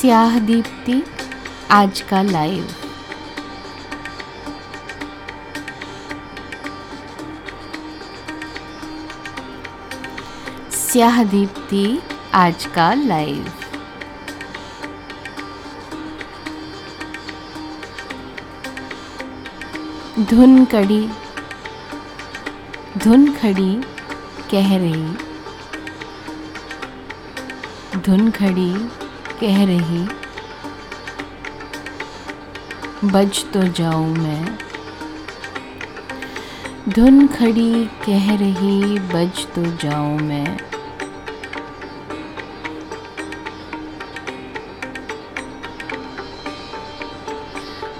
स्याह दीप्ति आज का लाइव। स्याह दीप्ति आज का लाइव। धुन कड़ी धुन खड़ी कह रही। धुन खड़ी कह रही बज तो जाऊँ मैं। धुन खड़ी कह रही बज तो जाऊँ मैं।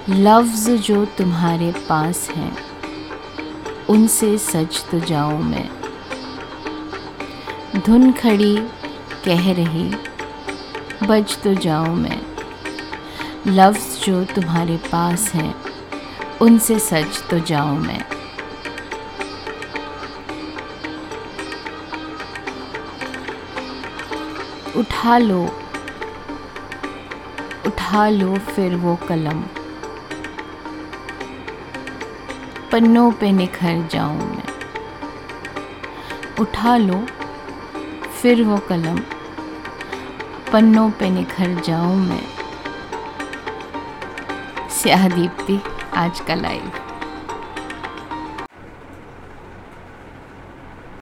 लफ्ज़ जो तुम्हारे पास हैं, उनसे सच तो जाऊँ मैं। धुन खड़ी कह रही बज तो जाऊँ मैं। लफ्ज़ जो तुम्हारे पास हैं, उनसे सच तो जाऊँ मैं। उठा लो उठा लो फिर वो कलम। पन्नों पे निखर जाऊँ मैं। उठा लो, फिर वो कलम। पन्नों पे निखर जाऊँ मैं। स्याह दीप्ति आज का लाइव